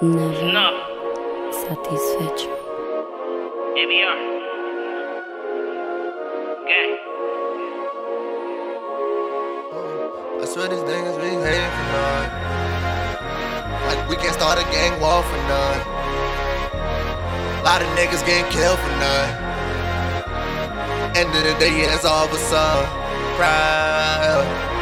Never No, satisfecho. ABR. Gang. I swear these niggas be hating for none. Like we can start a gang war for none. Lot of niggas getting killed for none. End of the day, yeah, it's all for some. Right.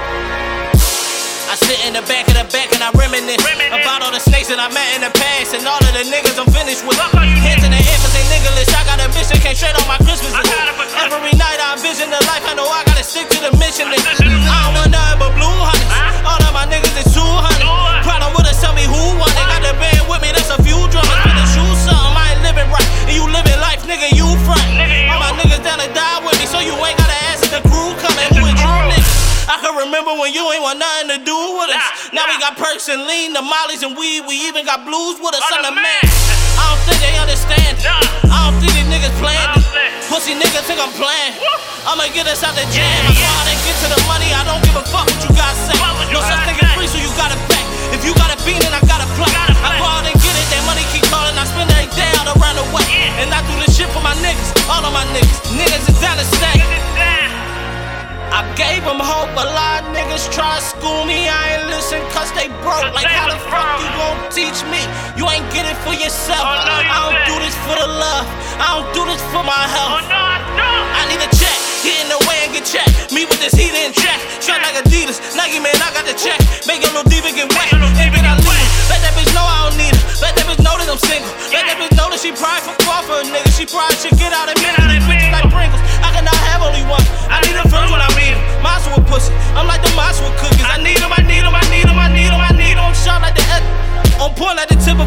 Sit in the back of the back and I reminisce about all the snakes that I met in the past and all of the niggas I'm finished with. Hands in the air cause they niggas. I got a mission, came straight on my Christmas list. Every night I envision the life, I know I gotta stick to the mission. Remember when you ain't want nothing to do with us. Now we got perks and lean, the mollies and weed. We even got blues with us on the man. I don't think they understand. it. I don't think these niggas playing. Pussy niggas think I'm playing. I'ma get us out the jam. I go out and get to the money. I don't teach me? You ain't get it for yourself. Oh, no, you I don't do this for the love. I don't do this for my health.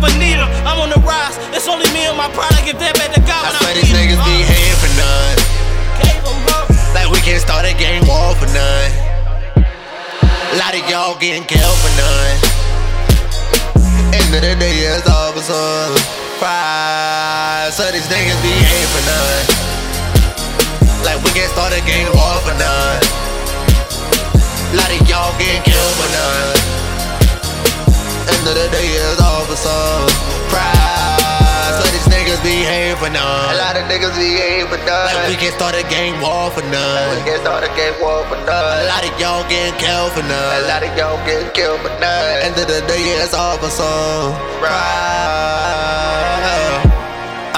Like the tip of a needle. I'm on the rise. It's only me and my pride. I give that back to God I swear I these niggas be hating for none. gave 'em up. Like we can start a gang war for none. A lot of y'all getting killed for none. End of the day, it's all for some. Pride. So these niggas be hating for none. Like we can start a gang war for none. A lot of y'all getting killed for none. End of the day, it's all for some. Pride. So these niggas be hating for none. A lot of niggas be hating for none. Like we can start a gang war for none. Like We can start a gang war for none. A lot of y'all getting killed for none. A lot of y'all getting killed for none. End of the day, it's all for some. Pride.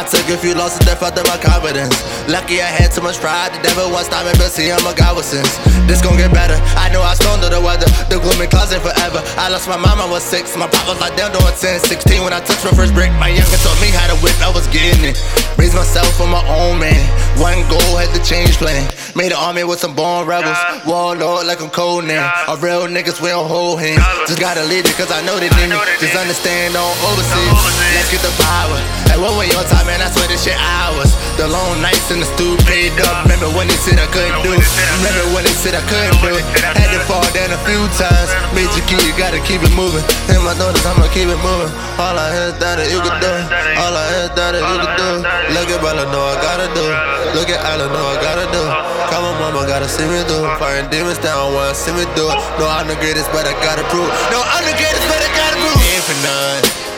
I took a few losses that fucked up my confidence. Lucky I had too much pride. The devil was stopping, but see, I'm a god with sense. This gon' get better. I know I stormed the weather. The gloomy closet forever. I lost my mom, I was six. My pop was like down doing 10, 16 when I touched my first brick. My younger taught me how to whip, I was getting it. Raised myself on my own, man. One goal had to change plan. Made an army with some born rebels. Warlord like I'm cold now. A real niggas, we don't hold hands. Just gotta lead it, cause I know they need me. Just understand, don't oversee. Let's get the what way your time, man? I swear this shit hours. The long nights in the stew paid up. Remember when they said I couldn't do? Remember when they said I couldn't do? Had to fall down a few times. Major key, you gotta keep it moving. And my notice, I'ma keep it moving. All I hear is that you can do. All I hear is that you can do. Look at Bella, know I gotta do. Look at Isla, know I gotta do. Come on, mama, gotta see me do. Firing demons down, wanna see me do. No, I'm the greatest, but I gotta prove. No, I'm the greatest, but I gotta prove. Ain't for none.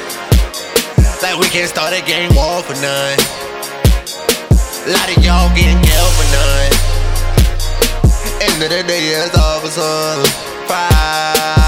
Like we can't start a gang war for none. Lot of y'all getting killed for none. End of the day, it's all for some. Pride.